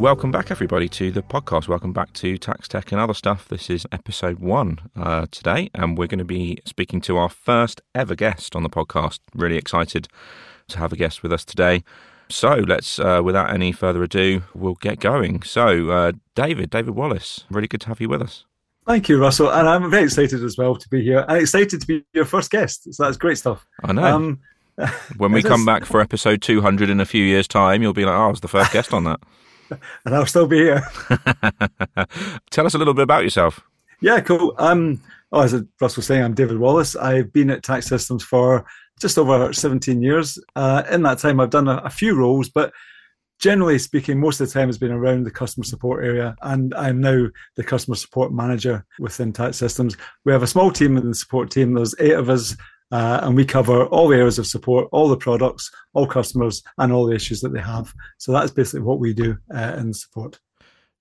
Welcome back, everybody, to the podcast. Welcome back to Tax Tech and Other Stuff. This is episode one uh, today, and we're going to be speaking to our first ever guest on the podcast. Really excited to have a guest with us today. So let's, uh, without any further ado, we'll get going. So, uh, David, David Wallace, really good to have you with us. Thank you, Russell. And I'm very excited as well to be here. I'm excited to be your first guest. So that's great stuff. I know. Um, when we come back for episode 200 in a few years' time, you'll be like, oh, I was the first guest on that. and I'll still be here. Tell us a little bit about yourself. Yeah, cool. Um, oh, as Russell was saying, I'm David Wallace. I've been at Tax Systems for just over 17 years. Uh, in that time, I've done a, a, few roles, but generally speaking, most of the time has been around the customer support area. And I'm now the customer support manager within Tax Systems. We have a small team in the support team. There's eight of us uh, and we cover all the areas of support, all the products, all customers, and all the issues that they have. So that's basically what we do uh, in support.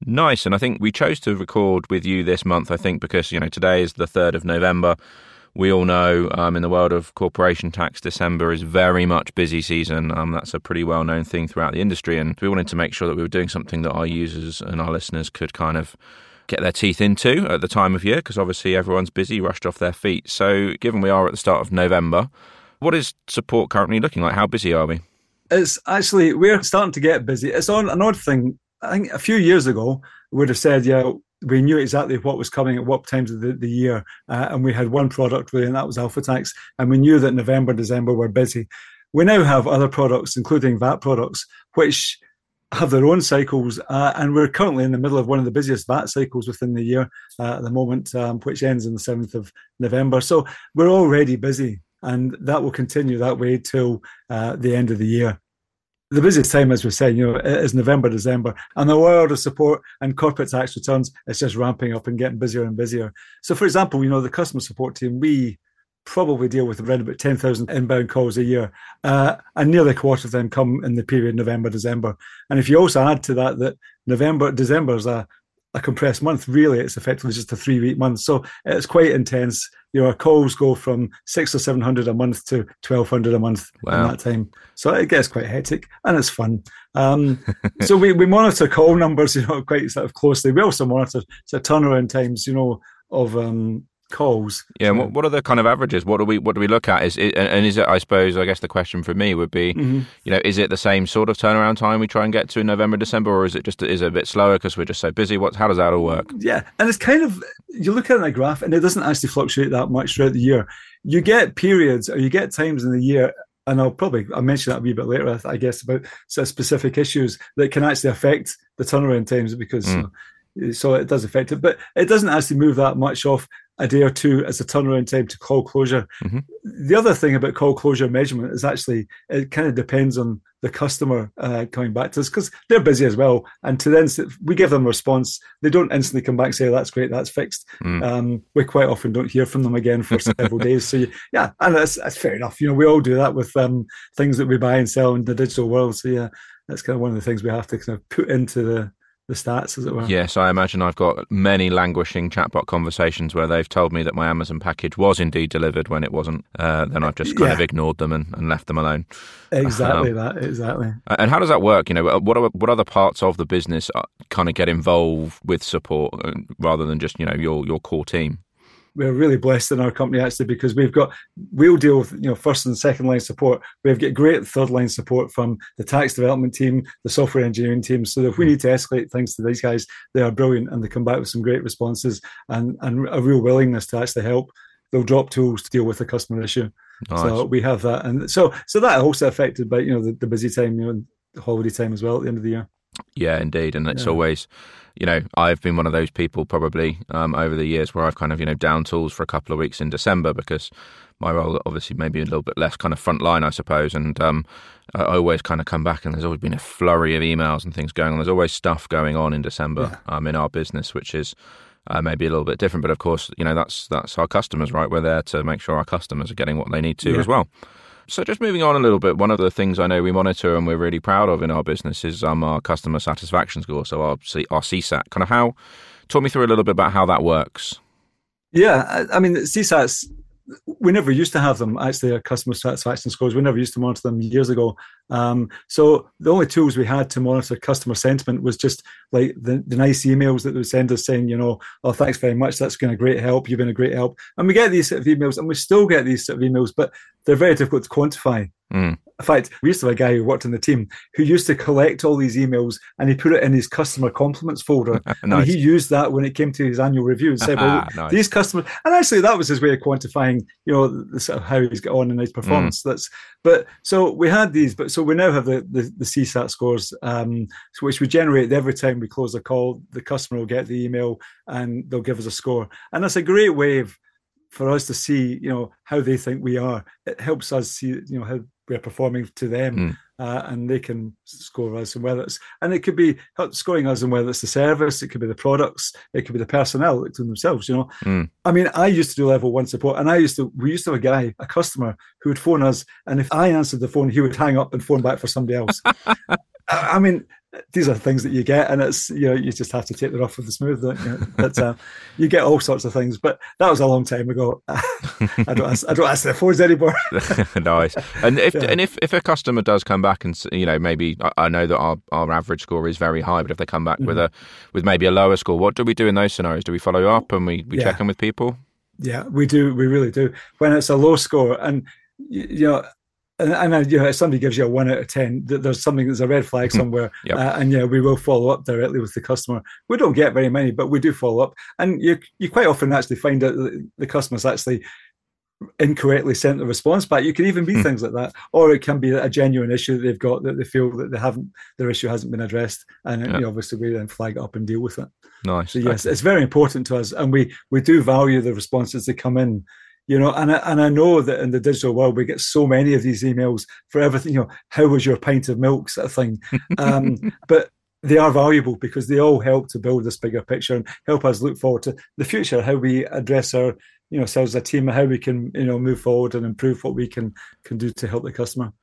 Nice. And I think we chose to record with you this month, I think, because, you know, today is the 3rd of November. We all know um, in the world of corporation tax, December is very much busy season. Um, that's a pretty well known thing throughout the industry. And we wanted to make sure that we were doing something that our users and our listeners could kind of get their teeth into at the time of year because obviously everyone's busy, rushed off their feet. So, given we are at the start of November, what is support currently looking like? How busy are we? It's actually, we're starting to get busy. It's on an odd thing. I think a few years ago, we would have said, yeah, we knew exactly what was coming at what times of the, the year. Uh, and we had one product really, and that was Alpha Tax. And we knew that November, December were busy. We now have other products, including VAT products, which have their own cycles, uh, and we're currently in the middle of one of the busiest VAT cycles within the year uh, at the moment, um, which ends on the 7th of November. So we're already busy, and that will continue that way till uh, the end of the year. The busiest time, as we said, you know, is November, December, and the world of support and corporate tax returns is just ramping up and getting busier and busier. So, for example, you know, the customer support team, we probably deal with around about 10,000 inbound calls a year. Uh, and nearly a quarter of them come in the period November, December. And if you also add to that that November, December is a, a compressed month, really, it's effectively just a three week month. So it's quite intense. You know, our calls go from six or 700 a month to 1,200 a month wow. in that time. So it gets quite hectic and it's fun. Um, so we, we monitor call numbers, you know, quite sort of closely. We also monitor of turnaround times, you know, of um, calls. Yeah, what, what are the kind of averages? What do we what do we look at? Is it, and is it? I suppose I guess the question for me would be, mm-hmm. you know, is it the same sort of turnaround time we try and get to in November, December, or is it just is it a bit slower because we're just so busy? What how does that all work? Yeah, and it's kind of you look at a graph and it doesn't actually fluctuate that much throughout the year. You get periods or you get times in the year. And I'll probably I'll mention that a wee bit later, I guess, about sort of specific issues that can actually affect the turnaround times because mm so it does affect it, but it doesn't actually move that much off a day or two as a turnaround time to call closure. Mm-hmm. The other thing about call closure measurement is actually it kind of depends on the customer uh, coming back to us because they're busy as well. And to then we give them a response, they don't instantly come back and say, oh, "That's great, that's fixed." Mm. Um, we quite often don't hear from them again for several days. So yeah, and that's, that's fair enough. You know, we all do that with um, things that we buy and sell in the digital world. So yeah, that's kind of one of the things we have to kind of put into the the stats, as it were. Yes, I imagine I've got many languishing chatbot conversations where they've told me that my Amazon package was indeed delivered when it wasn't. Uh, then I've just kind yeah. of ignored them and, and, left them alone. Exactly um, that. Exactly. And how does that work? You know, what are, what other parts of the business uh, kind of get involved with support uh, rather than just you know your your core team? We're really blessed in our company actually because we've got we'll deal with you know first and second line support. We've got great third line support from the tax development team, the software engineering team. So if we mm. need to escalate things to these guys, they are brilliant and they come back with some great responses and and a real willingness to actually help. They'll drop tools to deal with the customer issue. Nice. So we have that, and so so that also affected by you know the, the busy time, you know, the holiday time as well at the end of the year. Yeah, indeed, and it's yeah. always you know, I've been one of those people probably um, over the years where I've kind of, you know, down tools for a couple of weeks in December because my role obviously maybe a little bit less kind of front line, I suppose. And um, I always kind of come back and there's always been a flurry of emails and things going on. There's always stuff going on in December yeah. um, in our business, which is uh, maybe a little bit different. But of course, you know, that's that's our customers, right? We're there to make sure our customers are getting what they need to yeah. as well. So, just moving on a little bit, one of the things I know we monitor and we're really proud of in our business is um, our customer satisfaction score, so our C- our CSAT. Kind of how, talk me through a little bit about how that works. Yeah, I, I mean, CSAT's we never used to have them. Actually our customer satisfaction scores we never used to monitor them years ago. Um, so the only tools we had to monitor customer sentiment was just like the, the nice emails that they would send us saying you know oh thanks very much that's been a great help you've been a great help. And we get these sort of emails and we still get these sort of emails but they're very difficult to quantify Mm. In fact, we used to have a guy who worked in the team who used to collect all these emails and he put it in his customer compliments folder. nice. And he used that when it came to his annual review and said, well, nice. these customers, and actually that was his way of quantifying, you know, the, sort of how he's got on in his performance. Mm. That's, but so we had these, but so we now have the, the, the CSAT scores, um, which we generate every time we close a call. The customer will get the email and they'll give us a score. And that's a great way of, for us to see, you know, how they think we are. It helps us see, you know, how we're performing to them, mm. uh, and they can score us. And whether it's and it could be scoring us, and whether it's the service, it could be the products, it could be the personnel to themselves. You know, mm. I mean, I used to do level one support, and I used to we used to have a guy, a customer, who would phone us, and if I answered the phone, he would hang up and phone back for somebody else. I mean, these are things that you get, and it's you know you just have to take the rough with the smooth. You but uh, you get all sorts of things. But that was a long time ago. I don't ask, I don't ask the phones anymore. nice. And if Yeah. and if if a customer does come back and you know maybe I, know that our, our average score is very high, but if they come back with a with maybe a lower score, what do we do in those scenarios? Do we follow up and we, we Yeah. check in with people? Yeah, we do. We really do. When it's a low score, and you know, and, and uh, you know, if somebody gives you a one out of ten, th- there's something that's a red flag somewhere, Yep. uh, and yeah, we will follow up directly with the customer. We don't get very many, but we do follow up, and you you quite often actually find out that the customer's actually incorrectly sent the response back. You can even be Hmm. things like that, or it can be a genuine issue that they've got that they feel that they haven't their issue hasn't been addressed, and Yeah. you know, obviously we then flag it up and deal with it. Nice. So yes, it's very important to us, and we we do value the responses that come in. You know, and I, and I know that in the digital world we get so many of these emails for everything. You know, how was your pint of milk, sort of thing. Um, but they are valuable because they all help to build this bigger picture and help us look forward to the future, how we address our you know ourselves as a team, and how we can you know move forward and improve what we can can do to help the customer.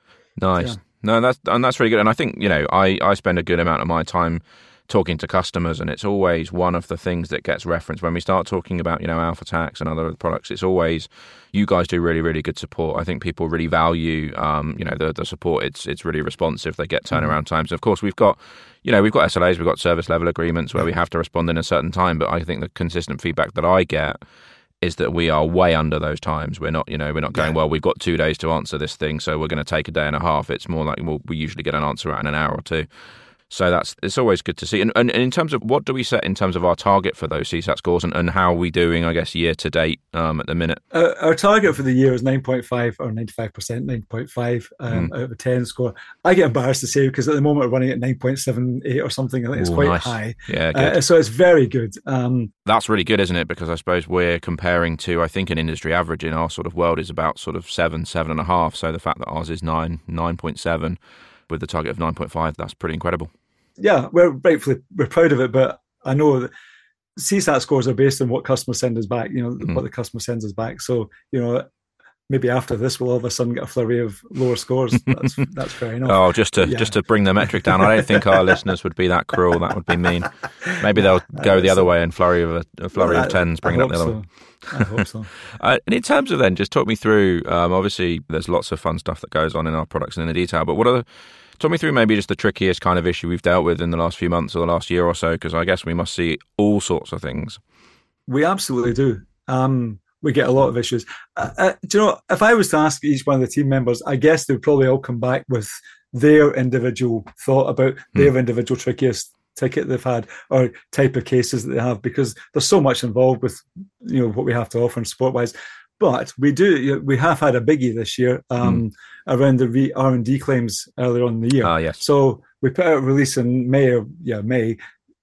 Nice. Yeah. No, that's and that's really good. And I think you know, I I spend a good amount of my time talking to customers, and it's always one of the things that gets referenced when we start talking about you know Alpha Tax and other products. It's always you guys do really really good support. I think people really value um, you know the the support. It's it's really responsive. They get turnaround times. Of course, we've got you know we've got SLAs, we've got service level agreements where we have to respond in a certain time. But I think the consistent feedback that I get is that we are way under those times. We're not, you know, we're not going, Yeah. well, we've got two days to answer this thing, so we're going to take a day and a half. It's more like we'll, we usually get an answer out in an hour or two. So that's it's always good to see. And, and, and in terms of what do we set in terms of our target for those CSAT scores and, and how are we doing, I guess, year to date um, at the minute? Uh, our target for the year is 9.5 or 95%, 9.5 um, out of a 10 score. I get embarrassed to say because at the moment we're running at 9.78 or something. I think it's Ooh, quite nice. high. Yeah. Uh, so it's very good. Um, That's really good, isn't it? Because I suppose we're comparing to, I think, an industry average in our sort of world is about sort of seven, seven and a half. So the fact that ours is nine, nine point seven, with the target of nine point five, that's pretty incredible. yeah, we're rightfully we're proud of it, but I know that CSAT scores are based on what customers send us back. You know Mhm. what the customer sends us back. So you know maybe after this we'll all of a sudden get a flurry of lower scores. That's that's fair enough. Oh, just to Yeah. just to bring the metric down. I don't think our listeners would be that cruel. That would be mean. Maybe they'll go the other way and flurry of a, a flurry Well, of tens, bring I it up the other way. so. I hope so. Uh, and in terms of then, just talk me through. Um, obviously, there's lots of fun stuff that goes on in our products and in the detail. But what are the talk me through maybe just the trickiest kind of issue we've dealt with in the last few months or the last year or so? Because I guess we must see all sorts of things. We absolutely do. Um, we get a lot of issues. Uh, uh, do you know, if I was to ask each one of the team members, I guess they'd probably all come back with their individual thought about their individual trickiest ticket they've had or type of cases that they have because there's so much involved with you know what we have to offer and sport wise. But we do we have had a biggie this year um, around the re- R and D claims earlier on in the year. Ah, yes. So we put out a release in May or yeah May.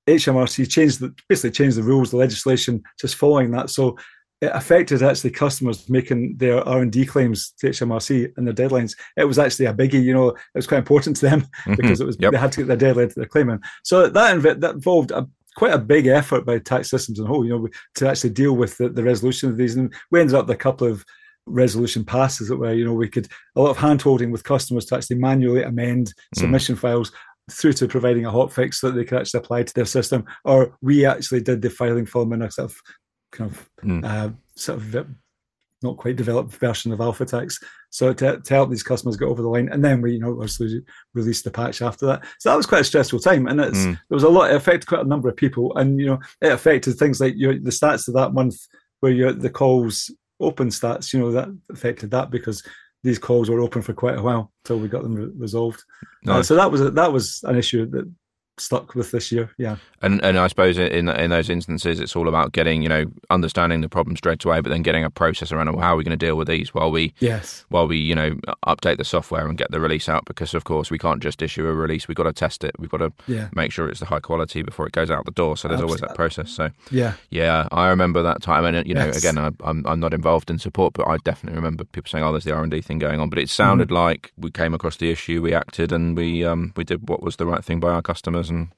HMRC changed the basically changed the rules, the legislation, just following that. So it affected actually customers making their R and D claims to HMRC and their deadlines. It was actually a biggie. You know, it was quite important to them mm-hmm. because it was Yep. they had to get their deadline to their claim in. So that inv- that involved a quite a big effort by tax systems and whole. You know, to actually deal with the, the resolution of these, and we ended up with a couple of resolution passes that were, you know we could a lot of hand holding with customers to actually manually amend mm. submission files through to providing a hot fix so that they could actually apply to their system or we actually did the filing for them in a sort of kind of Mm. uh, sort of uh, not quite developed version of AlphaTax. So to, to help these customers get over the line, and then we, you know, obviously released the patch after that. So that was quite a stressful time, and it's mm. there was a lot. It affected quite a number of people, and you know, it affected things like your the stats of that month where your the calls open stats. You know, that affected that because these calls were open for quite a while until we got them re- resolved. Nice. Uh, so that was a, that was an issue that stuck with this year. Yeah, and and I suppose in in those instances, it's all about getting you know understanding the problem straight away, but then getting a process around well, how are we going to deal with these while we yes while we you know update the software and get the release out because of course we can't just issue a release. We've got to test it. We've got to yeah. make sure it's the high quality before it goes out the door. So there's Absolutely. always that process. So yeah, yeah, I remember that time, and you know yes. again I, am I'm, I'm not involved in support, but I definitely remember people saying, oh, there's the R and D thing going on. But it sounded mm like we came across the issue, we acted, and we um we did what was the right thing by our customers and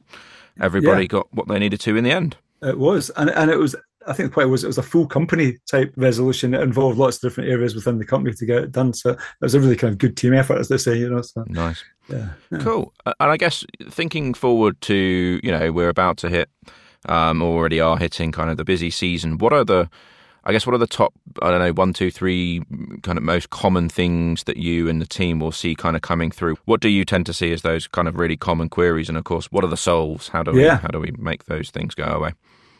everybody yeah. got what they needed to in the end. It was, and and it was. I think the point was it was a full company type resolution. It involved lots of different areas within the company to get it done. So it was a really kind of good team effort, as they say. You know, so, nice, yeah, yeah. cool. And I guess thinking forward to you know we're about to hit, um, already are hitting kind of the busy season. What are the I guess what are the top, I don't know, one, two, three kind of most common things that you and the team will see kind of coming through? What do you tend to see as those kind of really common queries? And of course, what are the solves? How do we, yeah. how do we make those things go away?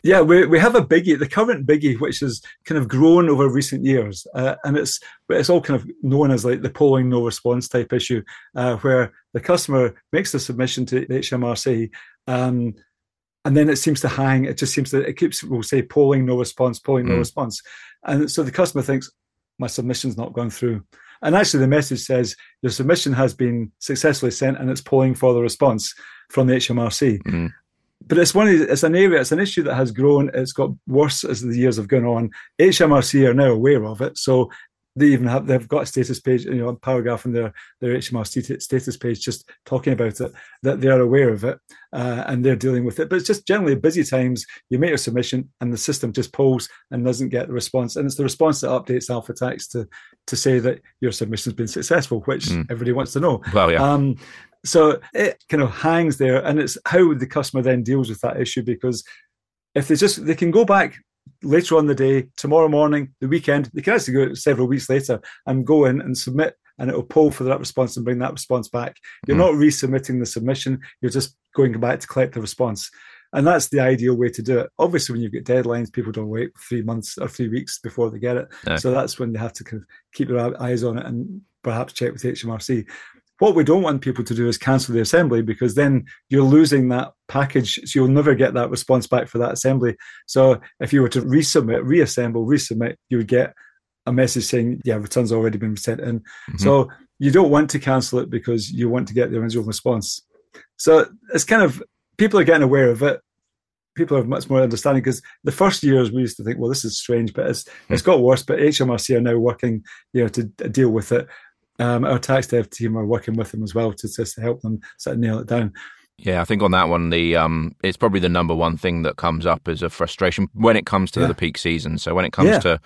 Yeah, we, we have a biggie, the current biggie, which has kind of grown over recent years, uh, and it's it's all kind of known as like the polling no response type issue, uh, where the customer makes the submission to HMRC, um, and then it seems to hang. It just seems to it keeps we'll say polling no response, polling mm. no response, and so the customer thinks my submission's not gone through. And actually, the message says your submission has been successfully sent, and it's polling for the response from the HMRC. Mm. But it's one. Of, it's an area. It's an issue that has grown. It's got worse as the years have gone on. HMRC are now aware of it, so they even have they've got a status page, you know, a paragraph in their their HMRC status page just talking about it that they are aware of it uh, and they're dealing with it. But it's just generally busy times. You make a submission and the system just pulls and doesn't get the response, and it's the response that updates AlphaTax to to say that your submission's been successful, which mm. everybody wants to know. Well, yeah. Um, so it kind of hangs there, and it's how the customer then deals with that issue because if they just they can go back later on the day, tomorrow morning, the weekend, they can actually go several weeks later and go in and submit and it'll pull for that response and bring that response back. You're mm. not resubmitting the submission, you're just going back to collect the response. And that's the ideal way to do it. Obviously, when you get deadlines, people don't wait three months or three weeks before they get it. No. So that's when they have to kind of keep their eyes on it and perhaps check with HMRC. What we don't want people to do is cancel the assembly because then you're losing that package. So you'll never get that response back for that assembly. So if you were to resubmit, reassemble, resubmit, you would get a message saying, yeah, return's already been sent in. Mm-hmm. So you don't want to cancel it because you want to get the original response. So it's kind of people are getting aware of it. People have much more understanding because the first years we used to think, well, this is strange, but it's mm-hmm. it's got worse. But HMRC are now working, you know, to deal with it. Um, our tax dev team are working with them as well to just help them sort of nail it down. Yeah, I think on that one, the um, it's probably the number one thing that comes up as a frustration when it comes to yeah. the peak season. So when it comes yeah. to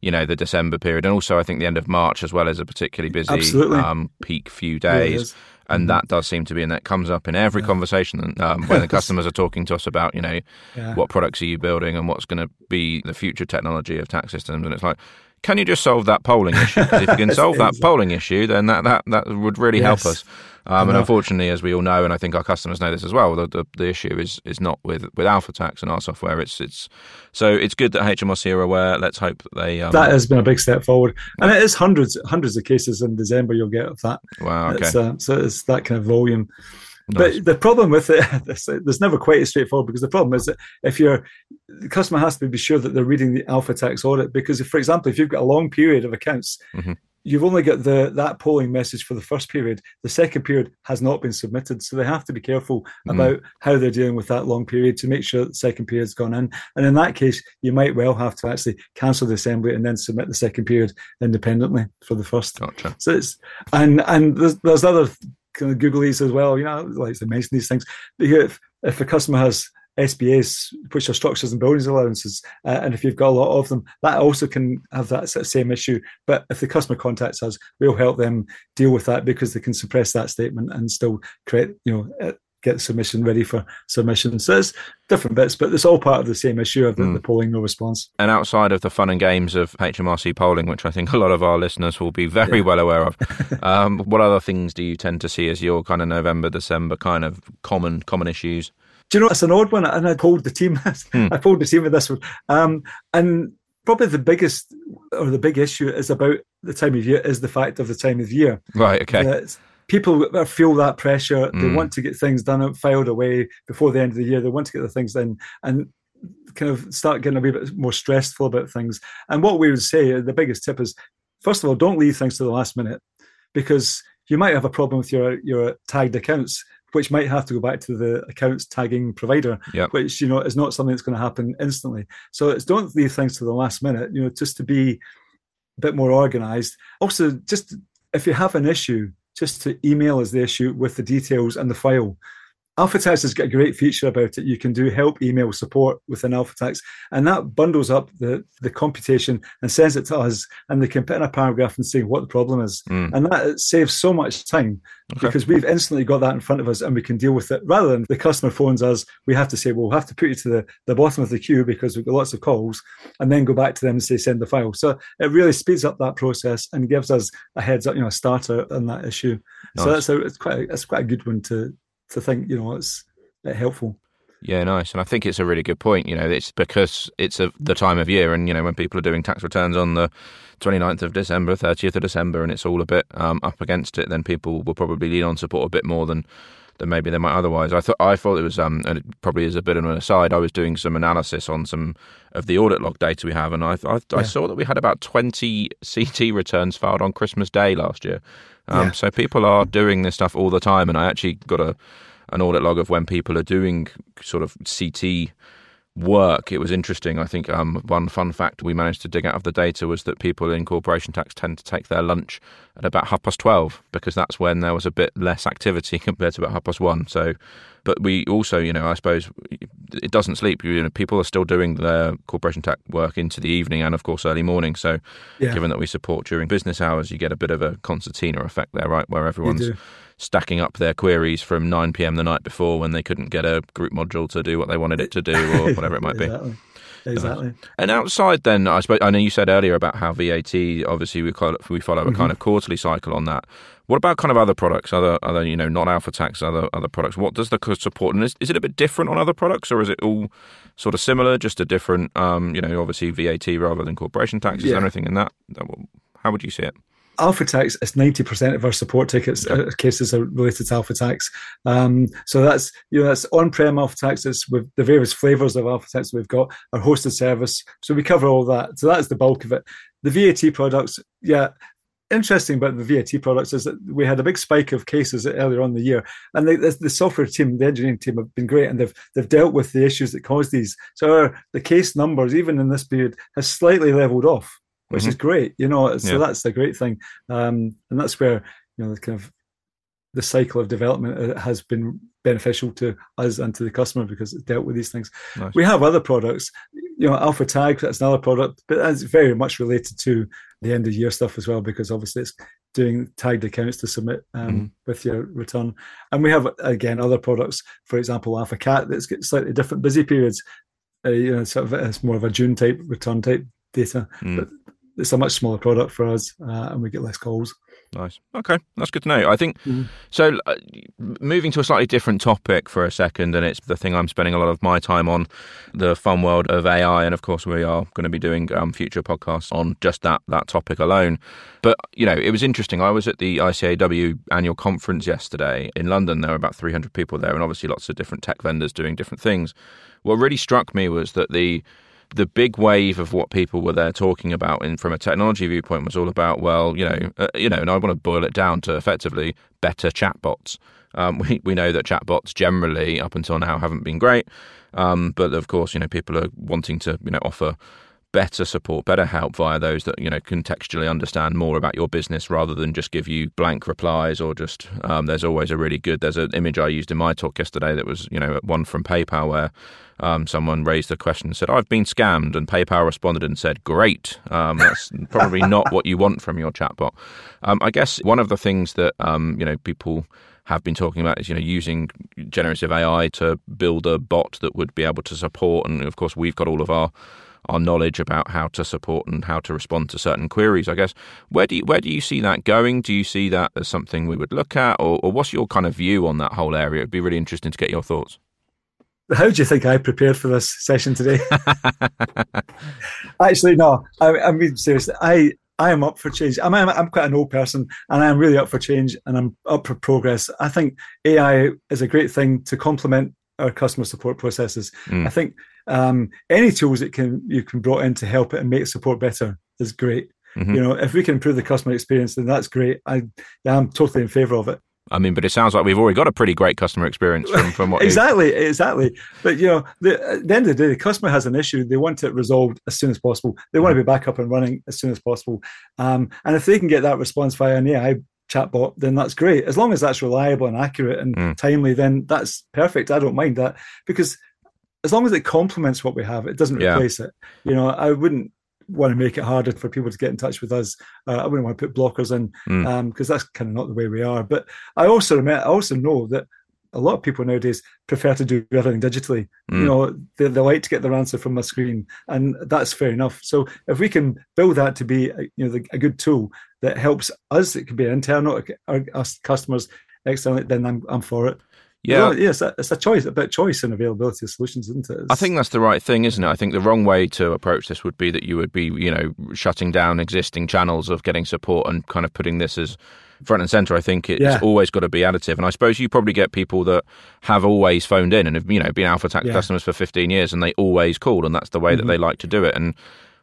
you know the December period, and also I think the end of March as well as a particularly busy um, peak few days. Yeah, and mm-hmm. that does seem to be, and that comes up in every yeah. conversation um, when the customers are talking to us about, you know, yeah. what products are you building and what's going to be the future technology of tax systems, and it's like, can you just solve that polling issue? If you can solve that polling issue, then that, that, that would really yes. help us. Um, and unfortunately, as we all know, and I think our customers know this as well, the, the, the, issue is is not with with AlphaTax and our software. It's it's so it's good that HMRC are aware. Let's hope that they. Um, that has been a big step forward, and it is hundreds hundreds of cases in December you'll get of that. Wow. Okay. It's, uh, so it's that kind of volume. Nice. But the problem with it, there's never quite as straightforward because the problem is that if you're, the customer has to be sure that they're reading the alpha tax audit. Because if, for example, if you've got a long period of accounts, mm-hmm. you've only got the that polling message for the first period. The second period has not been submitted, so they have to be careful mm-hmm. about how they're dealing with that long period to make sure the second period's gone in. And in that case, you might well have to actually cancel the assembly and then submit the second period independently for the first. Gotcha. So it's and and there's, there's other kind of Googlies as well. You know, like to mention these things. If if a customer has SBAs, which are structures and buildings allowances, uh, and if you've got a lot of them, that also can have that same issue. But if the customer contacts us, we'll help them deal with that because they can suppress that statement and still create, you know, get submission ready for submission. So it's different bits, but it's all part of the same issue of the, mm. the, polling no response. And outside of the fun and games of HMRC polling, which I think a lot of our listeners will be very yeah. well aware of, um, what other things do you tend to see as your kind of November, December kind of common common issues? Do you know it's an odd one? And I told the team, hmm. I told the team with this one, um, and probably the biggest or the big issue is about the time of year is the fact of the time of year. Right. Okay. People feel that pressure. Mm. They want to get things done, and filed away before the end of the year. They want to get the things done and kind of start getting a wee bit more stressful about things. And what we would say, the biggest tip is, first of all, don't leave things to the last minute because you might have a problem with your your tagged accounts which might have to go back to the accounts tagging provider, yep. which you know is not something that's going to happen instantly. So it's don't leave things to the last minute. You know, just to be a bit more organized. Also, just if you have an issue, just to email us the issue with the details and the file. AlphaTax has got a great feature about it. You can do help email support within AlphaTax, and that bundles up the, the computation and sends it to us, and they can put in a paragraph and say what the problem is. Mm. And that saves so much time okay. because we've instantly got that in front of us and we can deal with it. Rather than the customer phones us, we have to say, well, we'll have to put you to the, the bottom of the queue because we've got lots of calls, and then go back to them and say, send the file. So it really speeds up that process and gives us a heads up, you know, a starter on that issue. Nice. So that's a, it's quite a, it's quite a good one to to think, you know, it's helpful. Yeah, nice. And I think it's a really good point. You know, it's because it's a, the time of year, and you know, when people are doing tax returns on the 29th of December, 30th of December, and it's all a bit um, up against it, then people will probably lean on support a bit more than than maybe they might otherwise. I thought I thought it was, um, and it probably is a bit of an aside. I was doing some analysis on some of the audit log data we have, and I I, yeah. I saw that we had about 20 CT returns filed on Christmas Day last year. Um, yeah. So people are doing this stuff all the time, and I actually got a an audit log of when people are doing sort of CT work. It was interesting. I think um, one fun fact we managed to dig out of the data was that people in corporation tax tend to take their lunch at about half past 12 because that's when there was a bit less activity compared to about half past one. So, but we also, you know, I suppose it doesn't sleep. You know, people are still doing their corporation tax work into the evening and, of course, early morning. So, yeah. given that we support during business hours, you get a bit of a concertina effect there, right? Where everyone's stacking up their queries from 9 p.m. the night before when they couldn't get a group module to do what they wanted it to do or whatever it might exactly. be. Exactly. And outside, then I suppose I know you said earlier about how VAT. Obviously, we follow, we follow a mm-hmm. kind of quarterly cycle on that. What about kind of other products, other other you know not Alpha Tax, other other products? What does the support? And is, is it a bit different on other products, or is it all sort of similar, just a different? Um, you know, obviously VAT rather than corporation tax. Is yeah. there anything in that? How would you see it? Alpha Tax is 90% of our support tickets uh, cases are related to Alpha Tax. Um, so that's you know that's on-prem Alpha Tax. It's with the various flavors of Alpha Tax we've got, our hosted service. So we cover all that. So that's the bulk of it. The VAT products, yeah. Interesting about the VAT products is that we had a big spike of cases earlier on the year, and the, the software team, the engineering team, have been great, and they've they've dealt with the issues that caused these. So our, the case numbers, even in this period, has slightly leveled off which mm-hmm. is great. You know, so yeah. that's the great thing, um, and that's where you know the kind of the cycle of development uh, has been beneficial to us and to the customer because it's dealt with these things. Nice. We have other products, you know, Alpha Tag, that's another product, but that's very much related to the end of year stuff as well, because obviously it's doing tagged accounts to submit um, mm-hmm. with your return. And we have, again, other products, for example, Alpha Cat, that's got slightly different busy periods. Uh, you know, sort of it's more of a June type return type data. Mm. But it's a much smaller product for us, uh, and we get less calls. Nice. Okay, that's good to know. I think mm. so. Uh, moving to a slightly different topic for a second, and it's the thing I'm spending a lot of my time on, the fun world of AI, and of course we are going to be doing um, future podcasts on just that that topic alone. But you know, it was interesting. I was at the ICAEW annual conference yesterday in London. There were about 300 people there, and obviously lots of different tech vendors doing different things. What really struck me was that the the big wave of what people were there talking about in from a technology viewpoint was all about well you know uh, you know and I want to boil it down to effectively better chatbots. Um, we we know that chatbots generally up until now haven't been great um, but of course you know people are wanting to you know offer better support, better help via those that you know contextually understand more about your business rather than just give you blank replies or just. Um, there's always a really good. There's an image I used in my talk yesterday that was you know one from PayPal where um, someone raised a question and said, "I've been scammed," and PayPal responded and said, "Great." Um, that's probably not what you want from your chatbot. Um, I guess one of the things that um, you know people have been talking about is you know using generative AI to build a bot that would be able to support, and of course we've got all of our our knowledge about how to support and how to respond to certain queries. I guess where do you, where do you see that going? Do you see that as something we would look at, or, or what's your kind of view on that whole area? It'd be really interesting to get your thoughts. How do you think I prepared for this session today? Actually, no. I, I mean, seriously, I I am up for change. I'm, I'm, I'm quite an old person, and I'm really up for change, and I'm up for progress. I think AI is a great thing to complement our customer support processes. Mm. I think um, any tools that can you can brought in to help it and make support better is great. Mm-hmm. You know, if we can improve the customer experience, then that's great. I, I'm totally in favour of it. I mean, but it sounds like we've already got a pretty great customer experience from, from what exactly, exactly. But you know, the, at the end of the day, the customer has an issue; they want it resolved as soon as possible. They want to be back up and running as soon as possible. Um, and if they can get that response via an AI chatbot, then that's great. As long as that's reliable and accurate and mm. timely, then that's perfect. I don't mind that because as long as it complements what we have, it doesn't replace yeah. it. You know, I wouldn't want to make it harder for people to get in touch with us. Uh, I wouldn't want to put blockers in because mm. um, that's kind of not the way we are. But I also admit, I also know that a lot of people nowadays prefer to do everything digitally. Mm. You know, they, they like to get their answer from a screen, and that's fair enough. So if we can build that to be, you know, the, a good tool that helps us, it could be internal, our, us customers externally, then I'm, I'm for it. Yeah, yes, it's a choice, about choice and availability of solutions, isn't it? It's... I think that's the right thing, isn't it? I think the wrong way to approach this would be that you would be, you know, shutting down existing channels of getting support and kind of putting this as front and center. I think it's yeah. always got to be additive, and I suppose you probably get people that have always phoned in and have, you know, been Alpha Tax yeah. customers for 15 years, and they always call, and that's the way mm-hmm. that they like to do it, and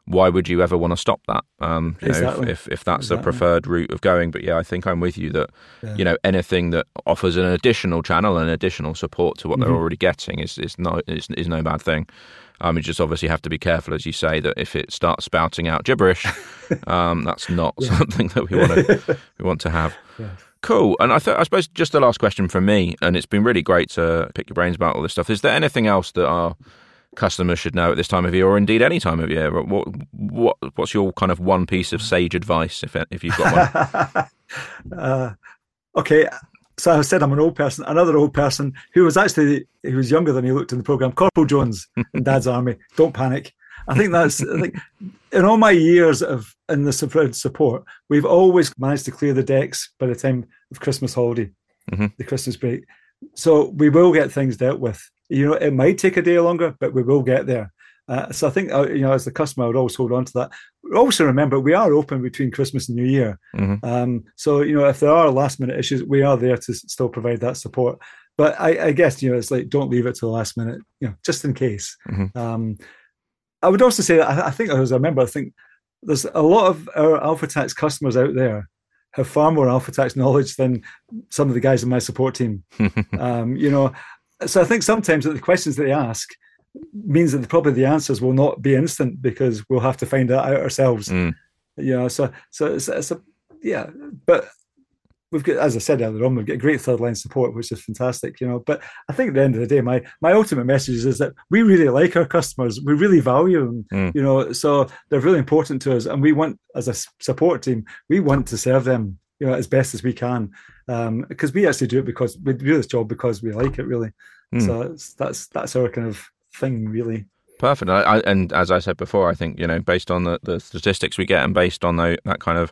why would you ever want to stop that? Um, exactly. know, if, if, if that's exactly. the preferred route of going. But yeah, I think I'm with you that yeah. you know anything that offers an additional channel and additional support to what mm-hmm. they're already getting is is no is, is no bad thing. Um, you just obviously have to be careful, as you say, that if it starts spouting out gibberish, um, that's not something that we want to we want to have. Yeah. Cool. And I, th- I suppose just the last question from me, and it's been really great to pick your brains about all this stuff. Is there anything else that our customers should know at this time of year, or indeed any time of year? What, what what's your kind of one piece of sage advice, if if you've got one? uh, okay, so I said I'm an old person. Another old person who was actually he was younger than he looked in the program. Corporal Jones in Dad's Army. Don't panic. I think that's I think in all my years of in the support, we've always managed to clear the decks by the time of Christmas holiday, mm-hmm. the Christmas break. So we will get things dealt with. You know, it might take a day longer, but we will get there. Uh, so I think uh, you know, as the customer, I would always hold on to that. Also, remember we are open between Christmas and New Year. Mm-hmm. Um, so you know, if there are last minute issues, we are there to still provide that support. But I, I guess you know, it's like don't leave it to the last minute. You know, just in case. Mm-hmm. Um, I would also say that I, I think as I remember, I think there's a lot of our Alpha Tax customers out there have far more Alpha Tax knowledge than some of the guys in my support team. um, you know, so I think sometimes that the questions that they ask means that probably the answers will not be instant because we'll have to find that out ourselves. Mm. You know, so so it's, it's a yeah, but we've got, as I said earlier on, we've got great third line support, which is fantastic, you know. But I think at the end of the day, my my ultimate message is that we really like our customers, we really value them, mm. you know. So they're really important to us, and we want, as a support team, we want to serve them, you know, as best as we can, because um, we actually do it because we do this job because we like it, really. Mm. So that's that's that's our kind of thing, really. Perfect. I, I, and as I said before, I think you know, based on the, the statistics we get, and based on the, that kind of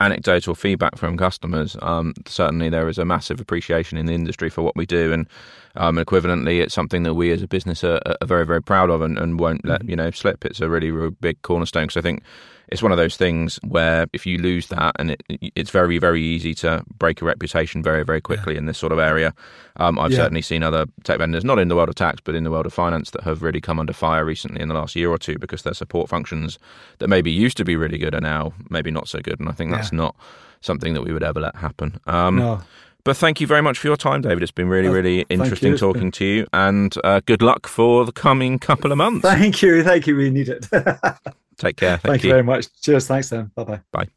anecdotal feedback from customers, um, certainly there is a massive appreciation in the industry for what we do, and um, equivalently, it's something that we as a business are, are very, very proud of, and, and won't let mm-hmm. you know slip. It's a really, really big cornerstone. Because I think it's one of those things where if you lose that, and it, it's very, very easy to break a reputation very, very quickly yeah. in this sort of area. Um, I've yeah. certainly seen other tech vendors, not in the world of tax, but in the world of finance, that have really come under fire recently in the last year or two because their support functions that maybe used to be really good are now maybe not so good. And I think that's yeah. not something that we would ever let happen. Um, no. But thank you very much for your time, David. It's been really, really interesting talking to you, and uh, good luck for the coming couple of months. Thank you, thank you. We need it. Take care. Thank, Thank you. you very much. Cheers. Thanks, then. Bye-bye. Bye.